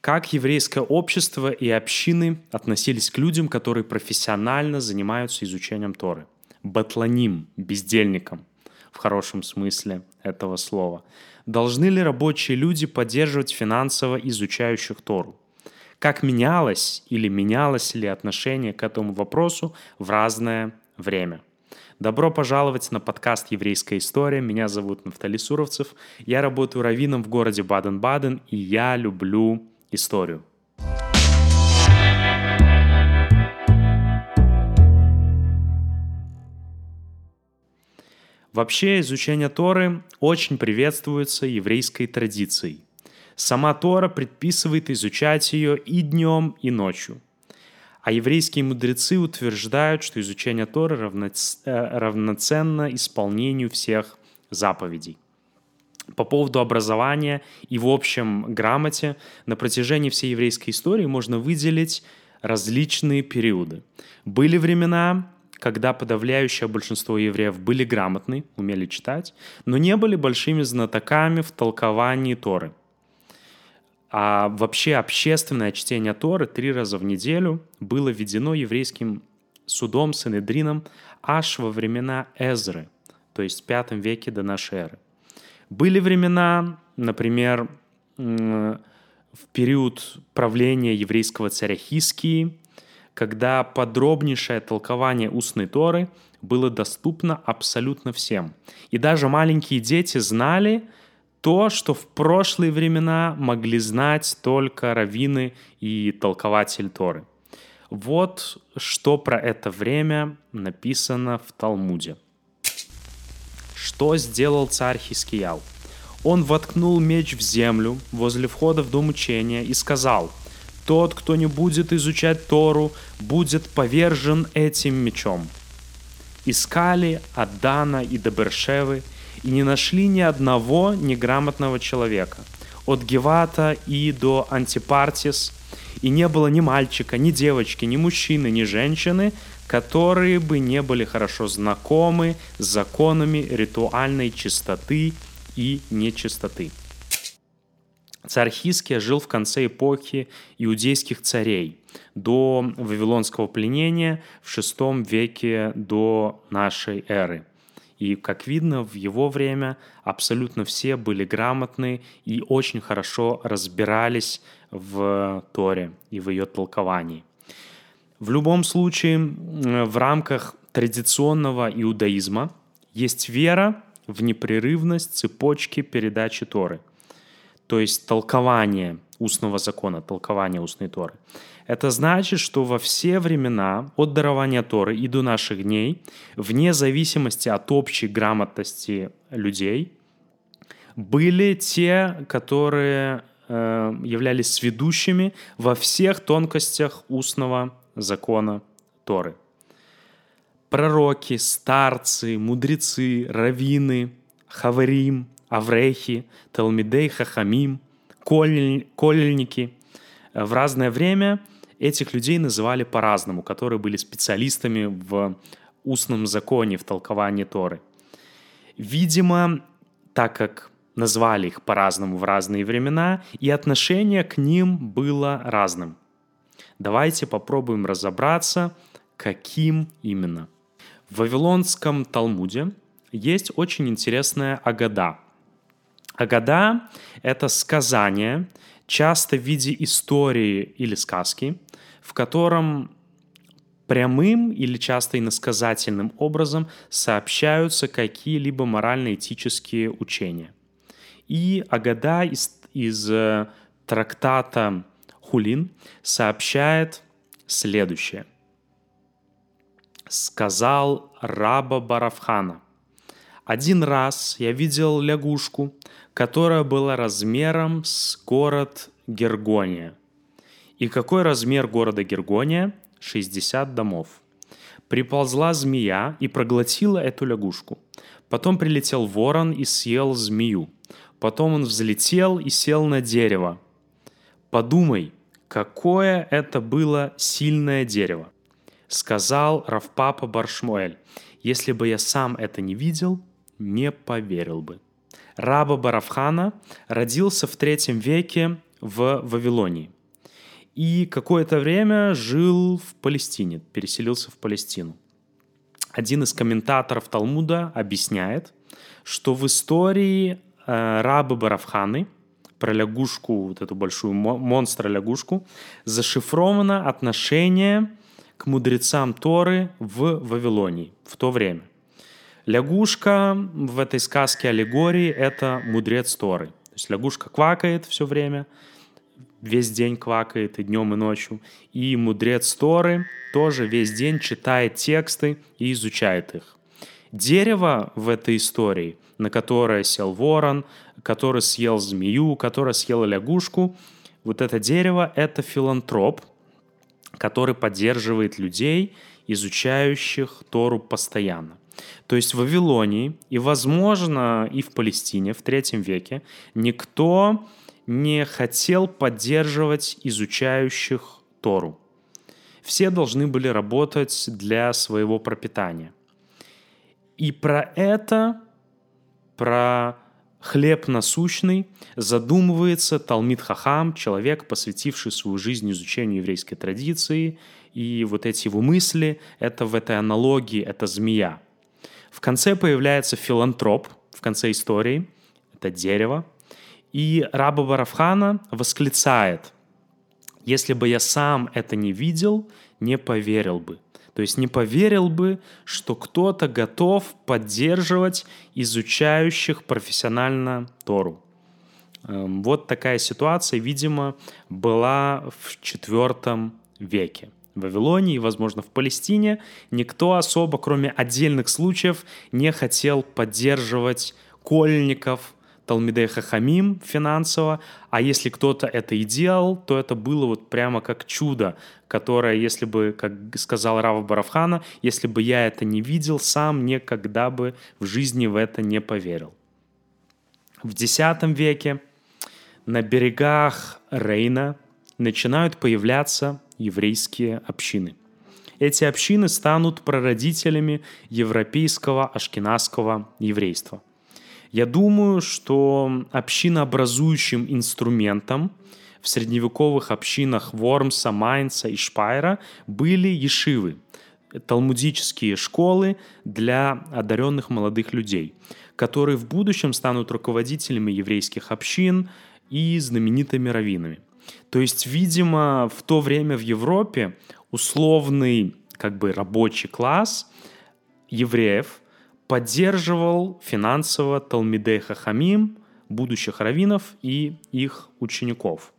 Как еврейское общество и общины относились к людям, которые профессионально занимаются изучением Торы? Батланим, бездельникам, в хорошем смысле этого слова. Должны ли рабочие люди поддерживать финансово изучающих Тору? Как менялось или менялось ли отношение к этому вопросу в разное время? Добро пожаловать на подкаст «Еврейская история». Меня зовут Нафтали Суровцев. Я работаю раввином в городе Баден-Баден, и я люблю историю. Вообще изучение Торы очень приветствуется еврейской традицией. Сама Тора предписывает изучать ее и днем, и ночью. А еврейские мудрецы утверждают, что изучение Торы э, равноценно исполнению всех заповедей по поводу образования и в общем грамоте на протяжении всей еврейской истории можно выделить различные периоды. Были времена, когда подавляющее большинство евреев были грамотны, умели читать, но не были большими знатоками в толковании Торы. А вообще общественное чтение Торы три раза в неделю было введено еврейским судом Санедрином аж во времена Эзры, то есть в V веке до нашей эры. Были времена, например, в период правления еврейского царя Хискии, когда подробнейшее толкование устной Торы было доступно абсолютно всем. И даже маленькие дети знали то, что в прошлые времена могли знать только раввины и толкователь Торы. Вот что про это время написано в Талмуде. Что сделал царь Хискиял? Он воткнул меч в землю возле входа в дом учения и сказал, «Тот, кто не будет изучать Тору, будет повержен этим мечом». Искали от Дана и до Бершевы и не нашли ни одного неграмотного человека. От Гевата и до Антипартис и не было ни мальчика, ни девочки, ни мужчины, ни женщины, которые бы не были хорошо знакомы с законами ритуальной чистоты и нечистоты. Царь Хиския жил в конце эпохи иудейских царей до Вавилонского пленения в VI веке до нашей эры. И, как видно, в его время абсолютно все были грамотны и очень хорошо разбирались в Торе и в ее толковании. В любом случае, в рамках традиционного иудаизма есть вера в непрерывность цепочки передачи Торы. То есть толкование устного закона, толкование устной Торы. Это значит, что во все времена от дарования Торы и до наших дней, вне зависимости от общей грамотности людей, были те, которые э, являлись сведущими во всех тонкостях устного закона Торы. Пророки, старцы, мудрецы, раввины, хаварим, аврехи, талмидей, хахамим, колельники в разное время – Этих людей называли по-разному, которые были специалистами в устном законе, в толковании Торы. Видимо, так как назвали их по-разному в разные времена, и отношение к ним было разным. Давайте попробуем разобраться, каким именно. В Вавилонском Талмуде есть очень интересная Агада. Агада — это сказание, часто в виде истории или сказки, в котором прямым или часто иносказательным образом сообщаются какие-либо морально-этические учения. И Агада из, из э, трактата Хулин сообщает следующее. Сказал раба Барафхана. Один раз я видел лягушку, которая была размером с город Гергония – и какой размер города Гергония? 60 домов. Приползла змея и проглотила эту лягушку. Потом прилетел ворон и съел змею. Потом он взлетел и сел на дерево. Подумай, какое это было сильное дерево. Сказал Равпапа Баршмуэль, если бы я сам это не видел, не поверил бы. Раба Барафхана родился в третьем веке в Вавилонии. И какое-то время жил в Палестине, переселился в Палестину. Один из комментаторов Талмуда объясняет, что в истории э, рабы Барафханы, про лягушку, вот эту большую монстра-лягушку, зашифровано отношение к мудрецам Торы в Вавилонии в то время. Лягушка в этой сказке аллегории – это мудрец Торы. То есть лягушка квакает все время, весь день квакает и днем, и ночью. И мудрец Торы тоже весь день читает тексты и изучает их. Дерево в этой истории, на которое сел ворон, который съел змею, который съел лягушку, вот это дерево – это филантроп – который поддерживает людей, изучающих Тору постоянно. То есть в Вавилонии и, возможно, и в Палестине в третьем веке никто не хотел поддерживать изучающих Тору. Все должны были работать для своего пропитания. И про это, про хлеб насущный, задумывается Талмит Хахам, человек, посвятивший свою жизнь изучению еврейской традиции, и вот эти его мысли, это в этой аналогии, это змея. В конце появляется филантроп, в конце истории, это дерево, и раба Варафхана восклицает, если бы я сам это не видел, не поверил бы. То есть не поверил бы, что кто-то готов поддерживать изучающих профессионально Тору. Эм, вот такая ситуация, видимо, была в IV веке. В Вавилоне и, возможно, в Палестине никто особо, кроме отдельных случаев, не хотел поддерживать кольников, Талмидей Хахамим финансово, а если кто-то это и делал, то это было вот прямо как чудо, которое, если бы, как сказал Рава Барафхана, если бы я это не видел, сам никогда бы в жизни в это не поверил. В X веке на берегах Рейна начинают появляться еврейские общины. Эти общины станут прародителями европейского ашкенадского еврейства. Я думаю, что общинообразующим инструментом в средневековых общинах Вормса, Майнца и Шпайра были ешивы, талмудические школы для одаренных молодых людей, которые в будущем станут руководителями еврейских общин и знаменитыми раввинами. То есть, видимо, в то время в Европе условный как бы рабочий класс евреев – поддерживал финансово Талмидей Хахамим, будущих раввинов и их учеников.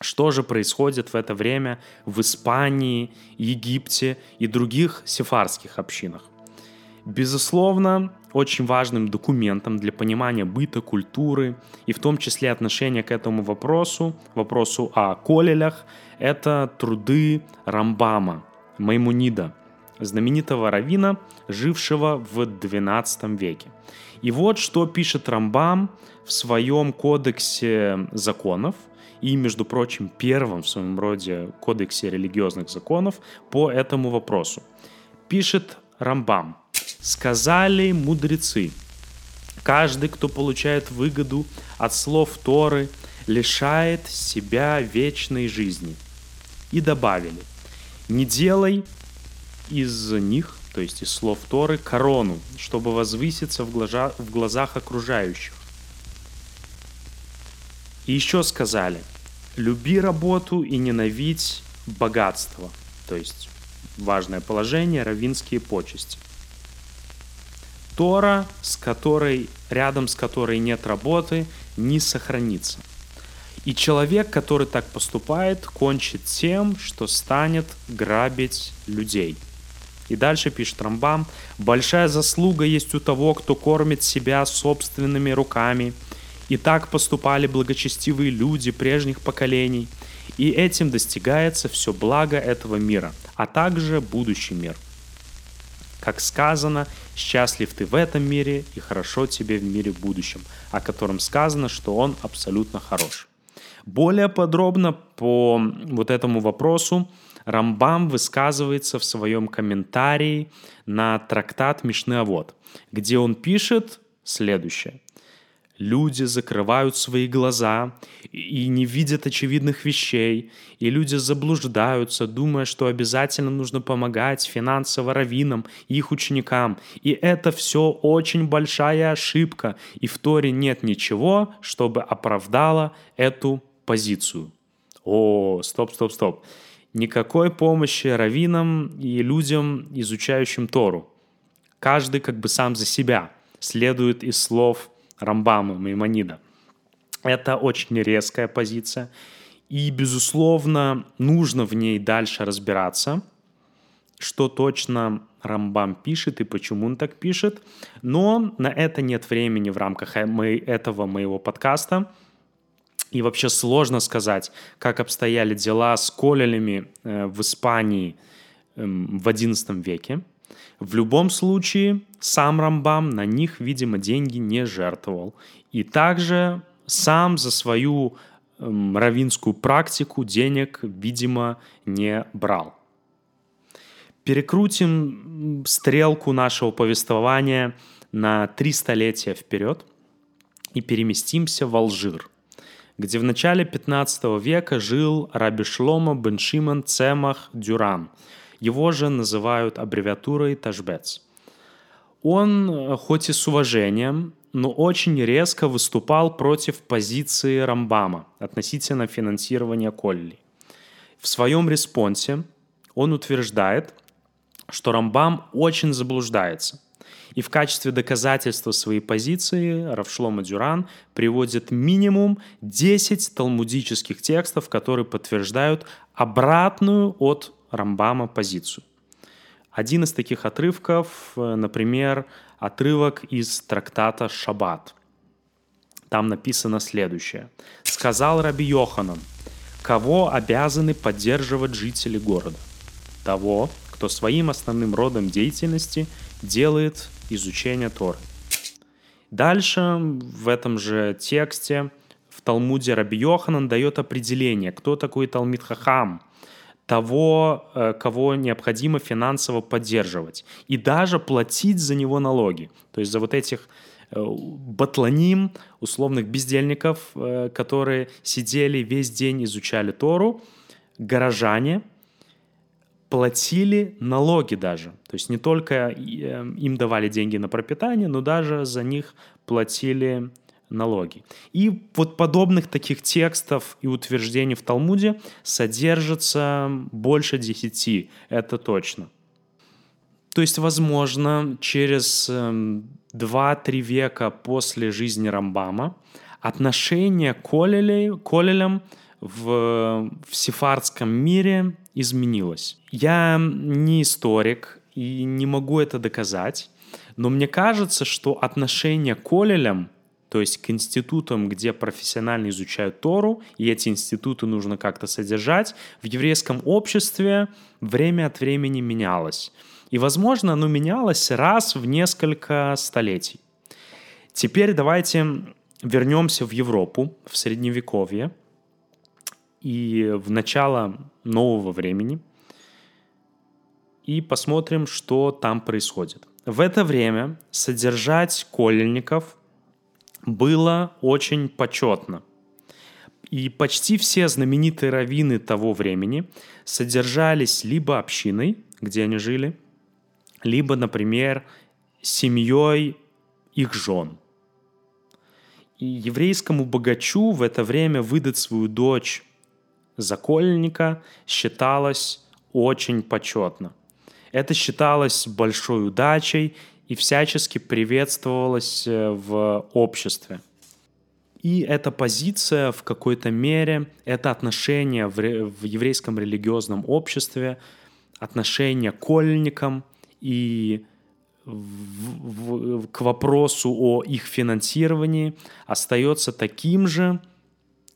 Что же происходит в это время в Испании, Египте и других сефарских общинах? Безусловно, очень важным документом для понимания быта, культуры и в том числе отношения к этому вопросу, вопросу о колелях, это труды Рамбама, Маймунида, знаменитого равина, жившего в XII веке. И вот что пишет Рамбам в своем кодексе законов, и, между прочим, первом в своем роде кодексе религиозных законов по этому вопросу. Пишет Рамбам. «Сказали мудрецы, каждый, кто получает выгоду от слов Торы, лишает себя вечной жизни». И добавили, «Не делай из них, то есть из слов Торы, корону, чтобы возвыситься в, глаза, в глазах окружающих. И еще сказали, люби работу и ненавидь богатство, то есть важное положение, равинские почести. Тора, с которой, рядом с которой нет работы, не сохранится. И человек, который так поступает, кончит тем, что станет грабить людей – и дальше пишет Рамбам, «Большая заслуга есть у того, кто кормит себя собственными руками. И так поступали благочестивые люди прежних поколений. И этим достигается все благо этого мира, а также будущий мир. Как сказано, счастлив ты в этом мире и хорошо тебе в мире будущем, о котором сказано, что он абсолютно хорош. Более подробно по вот этому вопросу Рамбам высказывается в своем комментарии на трактат Мишны Авод, где он пишет следующее. люди закрывают свои глаза и не видят очевидных вещей, и люди заблуждаются, думая, что обязательно нужно помогать финансово раввинам их ученикам. И это все очень большая ошибка, и в Торе нет ничего, чтобы оправдало эту позицию. О, стоп, стоп, стоп. Никакой помощи раввинам и людям, изучающим Тору. Каждый как бы сам за себя следует из слов Рамбама, Маймонида. Это очень резкая позиция. И, безусловно, нужно в ней дальше разбираться, что точно Рамбам пишет и почему он так пишет. Но на это нет времени в рамках этого моего подкаста. И вообще сложно сказать, как обстояли дела с колелями э, в Испании эм, в XI веке. В любом случае, сам Рамбам на них, видимо, деньги не жертвовал. И также сам за свою эм, равинскую практику денег, видимо, не брал. Перекрутим стрелку нашего повествования на три столетия вперед и переместимся в Алжир, где в начале 15 века жил Раби Шлома бен Шимон Цемах Дюран – его же называют аббревиатурой Ташбец. Он, э, хоть и с уважением, но очень резко выступал против позиции Рамбама относительно финансирования Колли. В своем респонсе он утверждает, что Рамбам очень заблуждается. И в качестве доказательства своей позиции Равшлома Дюран приводит минимум 10 талмудических текстов, которые подтверждают обратную от Рамбама позицию. Один из таких отрывков, э, например, отрывок из трактата «Шаббат». Там написано следующее. «Сказал Раби Йоханан, кого обязаны поддерживать жители города? Того, кто своим основным родом деятельности делает изучение Торы. Дальше в этом же тексте в Талмуде Раби Йоханан дает определение, кто такой Талмит Хахам – того, э, кого необходимо финансово поддерживать. И даже платить за него налоги. То есть за вот этих э, батланим, условных бездельников, э, которые сидели весь день, изучали Тору, горожане платили налоги даже. То есть не только им давали деньги на пропитание, но даже за них платили налоги. И вот подобных таких текстов и утверждений в Талмуде содержится больше десяти, это точно. То есть, возможно, через 2-3 эм, века после жизни Рамбама отношение к колелям в, в сефардском мире изменилось. Я не историк и не могу это доказать, но мне кажется, что отношение к колелям – то есть к институтам, где профессионально изучают Тору, и эти институты нужно как-то содержать, в еврейском обществе время от времени менялось. И, возможно, оно менялось раз в несколько столетий. Теперь давайте вернемся в Европу, в Средневековье и в начало нового времени и посмотрим, что там происходит. В это время содержать кольников было очень почетно. И почти все знаменитые раввины того времени содержались либо общиной, где они жили, либо, например, семьей их жен. И еврейскому богачу в это время выдать свою дочь закольника считалось очень почетно. Это считалось большой удачей и всячески приветствовалась э, в обществе. И эта позиция в какой-то мере, это отношение в, в еврейском религиозном обществе, отношение к кольникам и в, в, к вопросу о их финансировании остается таким же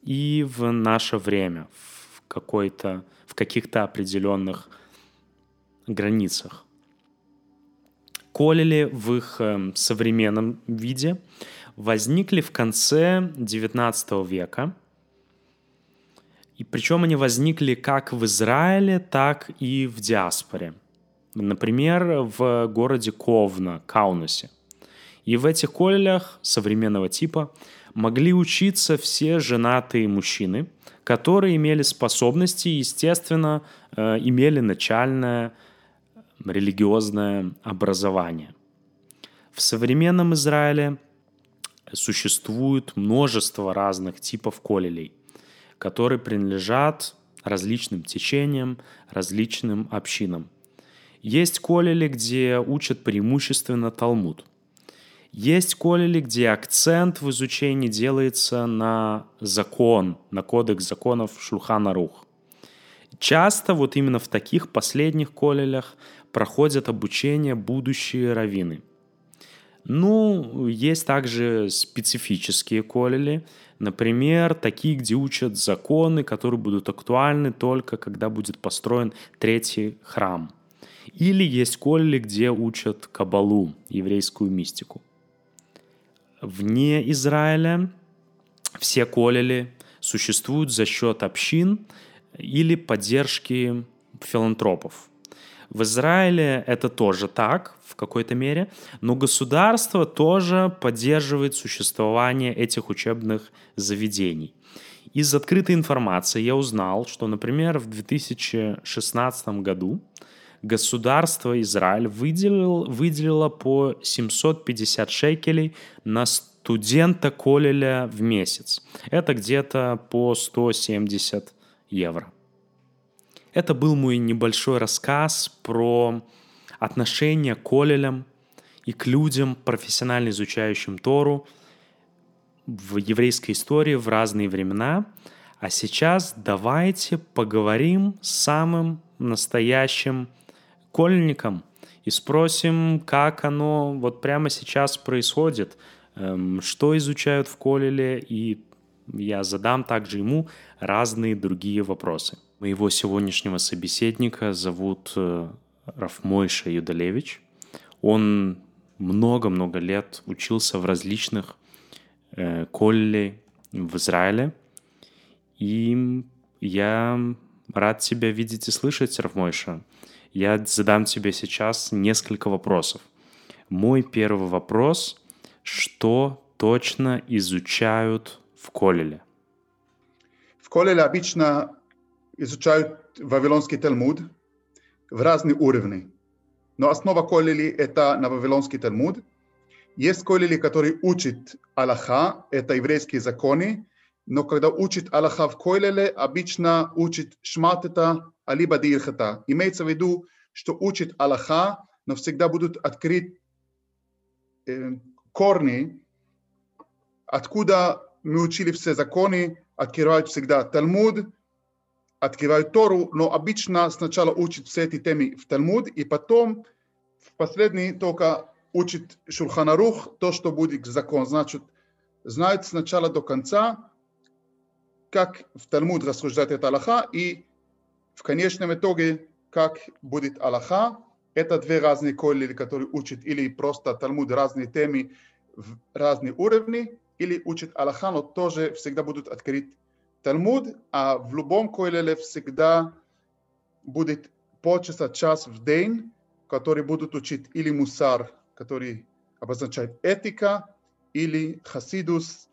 и в наше время, в, какой-то, в каких-то определенных границах колели в их эм, современном виде возникли в конце XIX века. И причем они возникли как в Израиле, так и в диаспоре. Например, в городе Ковна, Каунасе. И в этих коллелях современного типа могли учиться все женатые мужчины, которые имели способности естественно, э, имели начальное религиозное образование. В современном Израиле существует множество разных типов колелей, которые принадлежат различным течениям, различным общинам. Есть колели, где учат преимущественно Талмуд. Есть колели, где акцент в изучении делается на закон, на кодекс законов Шулхана Рух. Часто вот именно в таких последних колелях проходят обучение будущие раввины. Ну, есть также специфические колели, например, такие, где учат законы, которые будут актуальны только когда будет построен третий храм. Или есть колели, где учат кабалу, еврейскую мистику. Вне Израиля все колели существуют за счет общин или поддержки филантропов – в Израиле это тоже так, в какой-то мере, но государство тоже поддерживает существование этих учебных заведений. Из открытой информации я узнал, что, например, в 2016 году государство Израиль выделил, выделило по 750 шекелей на студента колеля в месяц. Это где-то по 170 евро. Это был мой небольшой рассказ про отношение к колелям и к людям, профессионально изучающим Тору в еврейской истории в разные времена. А сейчас давайте поговорим с самым настоящим кольником и спросим, как оно вот прямо сейчас происходит, эм, что изучают в колеле, и я задам также ему разные другие вопросы. Моего сегодняшнего собеседника зовут э, Рафмойша Юдалевич. Он много-много лет учился в различных э, в Израиле. И я рад тебя видеть и слышать, Рафмойша. Я задам тебе сейчас несколько вопросов. Мой первый вопрос – что точно изучают в Колеле? В Колеле обычно изучают Вавилонский Талмуд в разные уровни. Но основа колели – это на Вавилонский Талмуд. Есть колели, которые учат Аллаха, это еврейские законы, но когда учат Аллаха в колеле, обычно учат Шматата, либо Дирхата. Имеется в виду, что учат Аллаха, но всегда будут открыть э, корни, откуда мы учили все законы, открывают всегда Талмуд, открывают Тору, но обычно сначала учат все эти темы в Талмуд, и потом в последний только учит Шурханарух, то, что будет закон. Значит, знают сначала до конца, как в Талмуд рассуждает это Аллаха, и в конечном итоге, как будет Аллаха. Это две разные колли, которые учат или просто Талмуд разные темы в разные уровни, или учат Аллаха, но тоже всегда будут открыть Талмуд, а в любом койлеле всегда будет полчаса, час в день, который будут учить или мусар, который обозначает этика, или хасидус,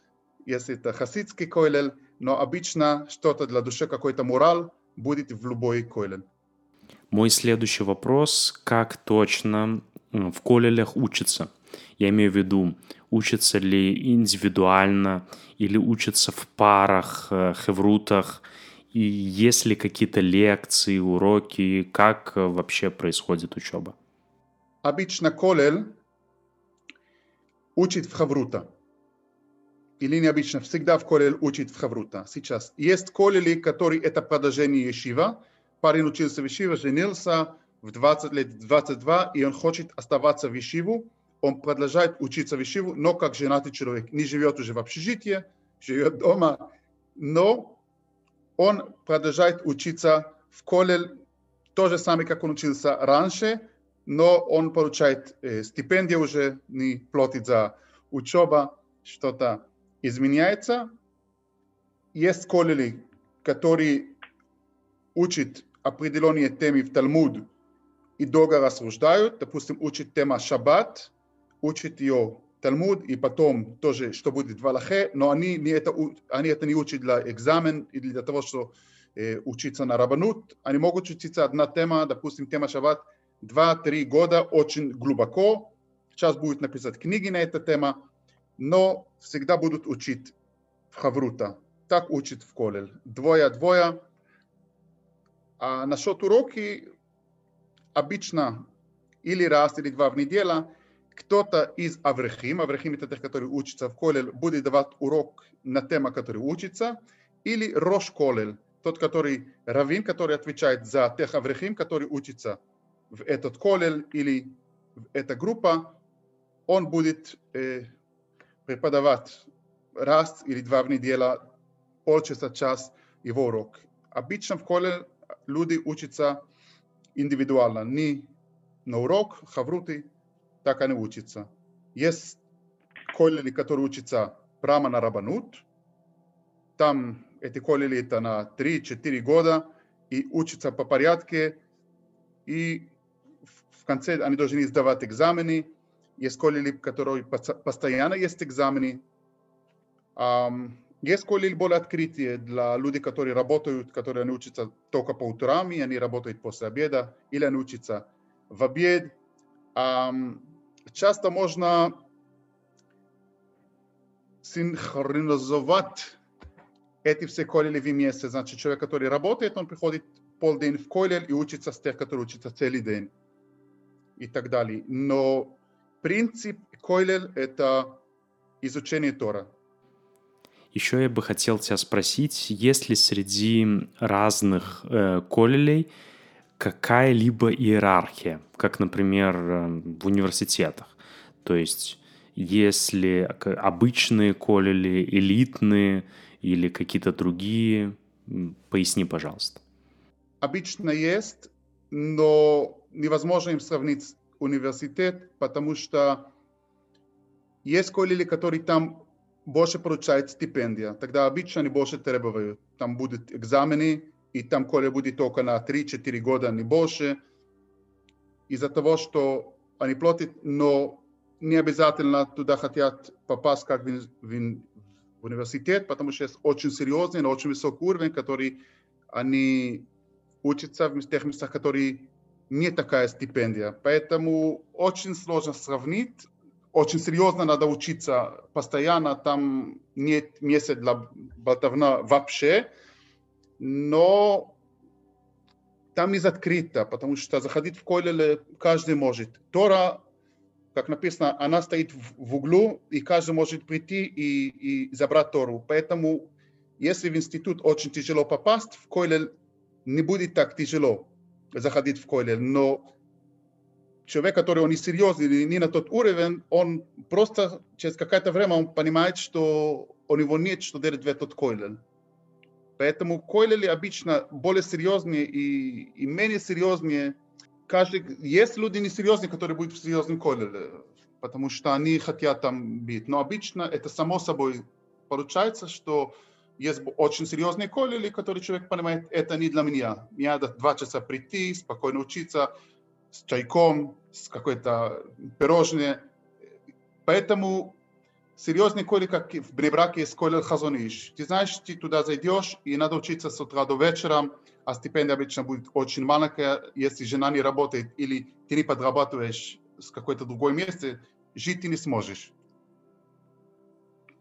если это хасидский койлель, но обычно что-то для души, какой-то мораль будет в любой койлель. Мой следующий вопрос, как точно в колелях учатся? Я имею в виду, учатся ли индивидуально или учатся в парах, э, хеврутах, и есть ли какие-то лекции, уроки, как э, вообще происходит учеба? Обычно колель учит в хаврута. Или необычно, всегда в колель учит в хаврута. Сейчас есть колели, которые это продолжение ешива. Парень учился в ешива, женился в 20 лет, 22, и он хочет оставаться в ешиву он продолжает учиться в Ишиву, но как женатый человек. Не живет уже в общежитии, живет дома, но он продолжает учиться в колель, то же самое, как он учился раньше, но он получает э, стипендию уже, не платит за учеба, что-то изменяется. Есть колели, которые учат определенные темы в Талмуд и долго рассуждают, допустим, учат тема Шаббат – учит ее Талмуд, и потом тоже, что будет в Аллахе, но они, не это, они это не учат для экзамен или для того, что э, учиться на рабанут. Они могут учиться одна тема, допустим, тема шаббат, два-три года очень глубоко. Сейчас будет написать книги на эту тему, но всегда будут учить в Хаврута. Так учат в Колель. Двое-двое. А насчет уроки обычно или раз, или два в неделю кто-то из Аврехим, Аврехим это тех, которые учатся в Колель, будет давать урок на тему, который учится, или Рош Колель, тот, который Равин, который отвечает за тех Аврехим, которые учатся в этот Колель или в эта группа, он будет э, преподавать раз или два в неделю, полчаса, час его урок. Обычно в Колель люди учатся индивидуально, не на урок, хавруты, так они учатся. Есть коллеги, которые учатся прямо на рабанут, там эти коллеги это на 3-4 года, и учатся по порядке, и в конце они должны сдавать экзамены. Есть коллеги, которые постоянно есть экзамены. Есть коллеги более открытые для людей, которые работают, которые они учатся только по утрам, и они работают после обеда, или они учатся в обед. Часто можно синхронизовать эти все коллеги вместе. Значит, человек, который работает, он приходит полдень в колледж и учится с тех, которые учатся целый день и так далее. Но принцип колледж – это изучение Тора. Еще я бы хотел тебя спросить, есть ли среди разных э, коллелей какая-либо иерархия, как, например, э, в университетах? То есть, если обычные коллели, элитные или какие-то другие, поясни, пожалуйста. Обычно есть, но невозможно им сравнить университет, потому что есть коллеги, которые там больше получают стипендия. Тогда обычно они больше требуют. Там будут экзамены, и там колледж будет только на 3-4 года, не больше. Из-за того, что они платят, но не обязательно туда хотят попасть как в, в, в университет, потому что есть очень серьезный, но очень высокий уровень, который они учатся в тех местах, которые не такая стипендия. Поэтому очень сложно сравнить очень серьезно надо учиться постоянно, там нет места для болтовна вообще, но там не закрыто, потому что заходить в Койлеле каждый может. Тора, как написано, она стоит в углу, и каждый может прийти и, и забрать Тору. Поэтому, если в институт очень тяжело попасть, в Койлель не будет так тяжело заходить в Койлель, но человек, который он не серьезный не на тот уровень, он просто через какое-то время он понимает, что у него нет что делать в этот койлель. Поэтому койлели обычно более серьезные и, и менее серьезные. Каждый, есть люди несерьезные, которые будут в серьезном койлеле, потому что они хотят там быть. Но обычно это само собой получается, что есть очень серьезные коллеги, которые человек понимает, это не для меня. Мне надо два часа прийти, спокойно учиться, с чайком, с какой-то пирожное. Поэтому серьезный колледж, как в Бнебраке есть колледж Хазониш. Ты знаешь, ты туда зайдешь, и надо учиться с утра до вечера, а стипендия обычно будет очень маленькая, если жена не работает или ты не подрабатываешь с какой-то другой месте, жить ты не сможешь.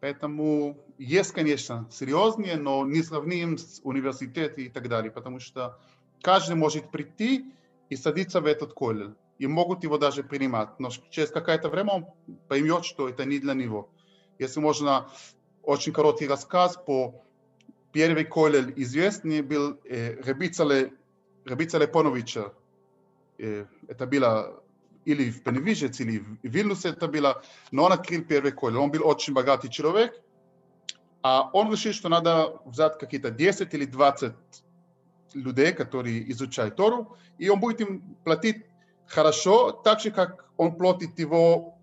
Поэтому есть, конечно, серьезнее, но не сравним с университетом и так далее, потому что каждый может прийти и садиться в этот колледж. И могут его даже принимать. Но через какое-то время он поймет, что это не для него. Если можно, очень короткий рассказ по первый колледж известный был э, Ребицале, Ребицале Поновича. Э, это было или в Пеневижец, или в Вильнюсе это было, но он открыл первый колледж. Он был очень богатый человек, а он решил, что надо взять какие-то 10 или 20 людей, которые изучают Тору, и он будет им платить хорошо, так же, как он платит его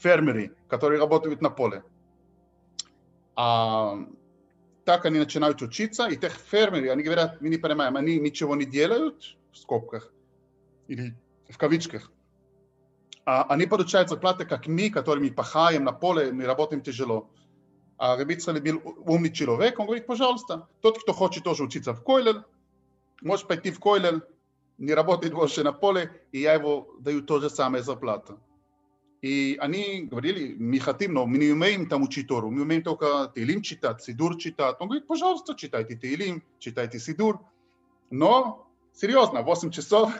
фермеры, которые работают на поле. А, так они начинают учиться, и тех фермеры, они говорят, мы не понимаем, они ничего не делают, в скобках, или в кавичках. А они получают зарплаты, как мы, которыми пахаем на поле, мы работаем тяжело. А Рабицхали был умный человек, он говорит, пожалуйста, тот, кто хочет тоже учиться в Койлель, может пойти в Койлель, не работает больше на поле, и я его даю то же самое зарплату. И они говорили, мы хотим, но мы не умеем там учить Тору, мы умеем только Теилим читать, Сидур читать. Он говорит, пожалуйста, читайте Теилим, читайте Сидур. Но, серьезно, 8 часов,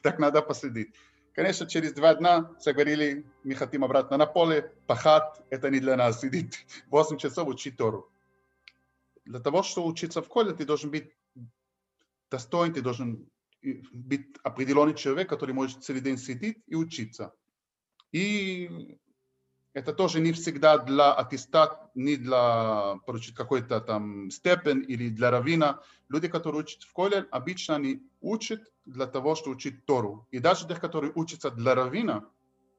так надо последить. Конечно, через два дня говорили, мы хотим обратно на поле, пахать, это не для нас, сидеть 8 часов учить Тору. Для того, чтобы учиться в коле, ты должен быть достоин, ты должен быть определенный человек, который может целый день сидеть и учиться. И это тоже не всегда для аттестат, не для получить какой-то там степень или для равина. Люди, которые учат в коле, обычно они учат для того, чтобы учить Тору. И даже те, которые учатся для равина,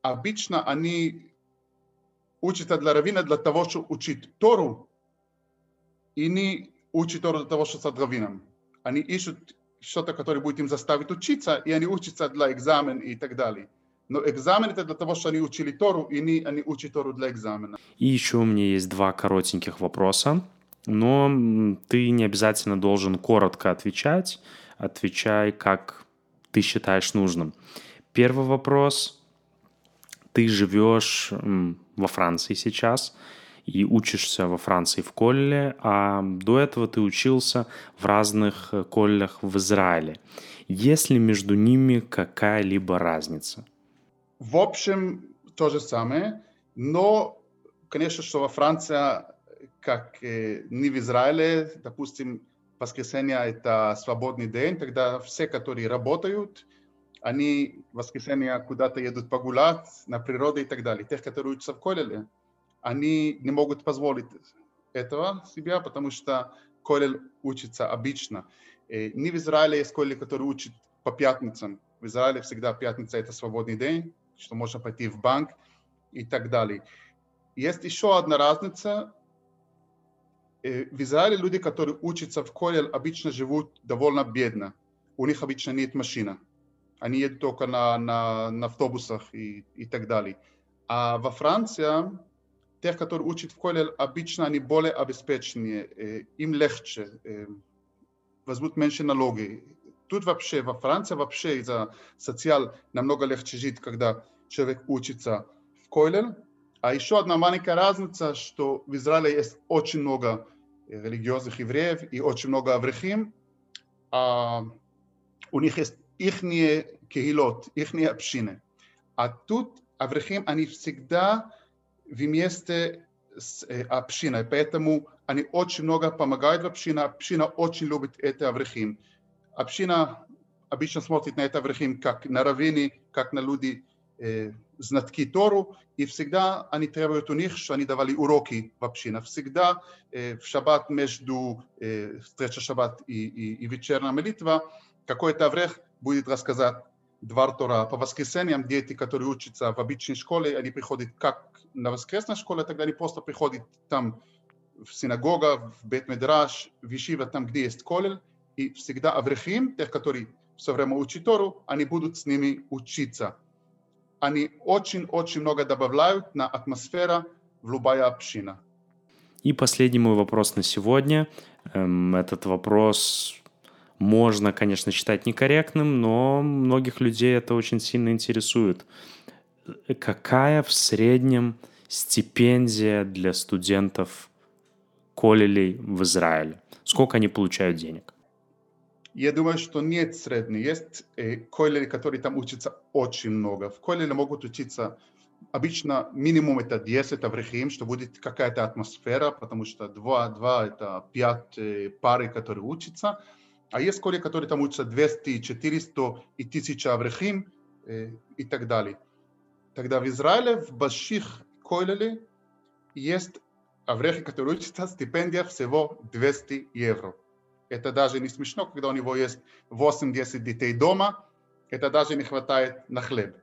обычно они учатся для равина для того, чтобы учить Тору, и не учат Тору для того, чтобы стать раввином. Они ищут что-то, которое будет им заставить учиться, и они учатся для экзамен и так далее. Но экзамен это для того, что они учили Тору, и не, они учат Тору для экзамена. И еще у меня есть два коротеньких вопроса, но ты не обязательно должен коротко отвечать. Отвечай, как ты считаешь нужным. Первый вопрос. Ты живешь во Франции сейчас и учишься во Франции в колле, а до этого ты учился в разных э, коллях в Израиле. Есть ли между ними какая-либо разница? В общем, то же самое, но, конечно, что во Франции, как э, не в Израиле, допустим, воскресенье это свободный день, тогда все, которые работают, они в воскресенье куда-то едут погулять на природу и так далее. Тех, которые учатся в колледже, они не могут позволить этого себя, потому что колледж учится обычно. Не в Израиле есть колледж, который учит по пятницам. В Израиле всегда пятница это свободный день, что можно пойти в банк и так далее. Есть еще одна разница. Э, в Израиле люди, которые учатся в колледже, обычно живут довольно бедно. У них обычно нет машины. Они едут только на, на, на автобусах и, и так далее. А во Франции тех, которые учат в колледже, обычно они более обеспеченные, э, им легче, э, возьмут меньше налоги. Тут вообще, во Франции вообще из-за социал намного легче жить, когда человек учится в колледже. А еще одна маленькая разница, что в Израиле есть очень много религиозных евреев и очень много аврехим. А у них есть их кehilot, их общины. А тут аврехим, они всегда вместе с э, общиной, поэтому они очень много помогают в общине, община очень любит это аврехим. Община обычно смотрит на это аврехим как на раввины, как на люди, э, знатки Тору, и всегда они требуют у них, что они давали уроки в общине. Всегда э, в шаббат между э, встреча шаббат и, и, и вечерняя молитва какой-то аврех будет рассказать Двор Тора. По воскресеньям дети, которые учатся в обычной школе, они приходят как на воскресной школе, тогда они просто приходят там в синагога, в бет медраш, в Ишива, там, где есть колель, и всегда аврехим, тех, которые все время учат Тору, они будут с ними учиться. Они очень-очень много добавляют на атмосфера в любая община. И последний мой вопрос на сегодня. Эм, этот вопрос можно, конечно, считать некорректным, но многих людей это очень сильно интересует. Какая в среднем стипендия для студентов коллелей в Израиле? Сколько они получают денег? Я думаю, что нет средней. Есть э, коллели, которые там учатся очень много. В коллеле могут учиться обычно минимум это 10 аврихим, что будет какая-то атмосфера, потому что 2, 2 это 5 э, пары, которые учатся. А есть школы, которые там учатся 200, 400 и 1000 аврехим э, и так далее. Тогда в Израиле, в больших койлеле, есть аврехи, которые учатся, стипендия всего 200 евро. Это даже не смешно, когда у него есть 8-10 детей дома, это даже не хватает на хлеб.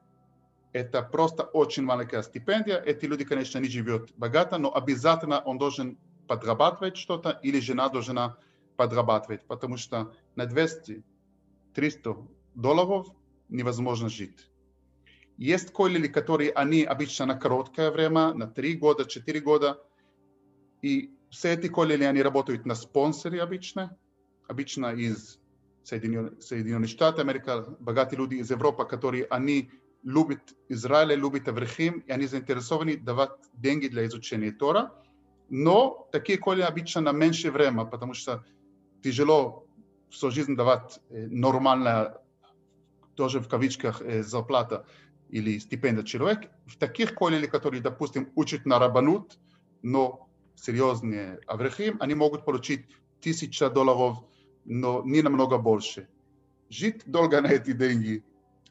Это просто очень маленькая стипендия. Эти люди, конечно, не живут богато, но обязательно он должен подрабатывать что-то, или жена должна подрабатывать, потому что на 200-300 долларов невозможно жить. Есть коллеги, которые они обычно на короткое время, на 3 года, 4 года, и все эти коллеги, они работают на спонсоре обычно, обычно из Соединенных, Штатов Америки, богатые люди из Европы, которые они любят Израиль, любят Аврехим, и они заинтересованы давать деньги для изучения Тора. Но такие коллеги обычно на меньшее время, потому что тяжело всю жизнь давать нормально, тоже в кавычках, зарплата или стипендия человек. В таких коллеги, которые, допустим, учат на рабанут, но серьезные аврехим, они могут получить тысяча долларов, но не намного больше. Жить долго на эти деньги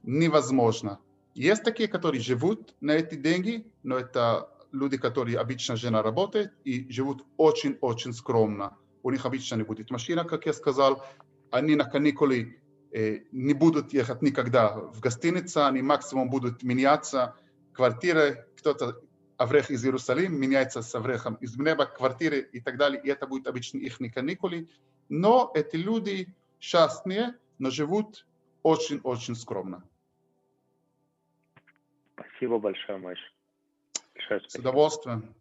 невозможно. Есть такие, которые живут на эти деньги, но это люди, которые обычно жена работает и живут очень-очень скромно. У них обычно не будет машина, как я сказал, они на каникулы э, не будут ехать никогда в гостиницу, они максимум будут меняться квартиры, кто-то Аврех из Иерусалима меняется с Аврехом из Мнеба, квартиры и так далее, и это будет обычно их каникулы. Но эти люди счастные, но живут очень-очень скромно. Спасибо большое, Маш. С удовольствием.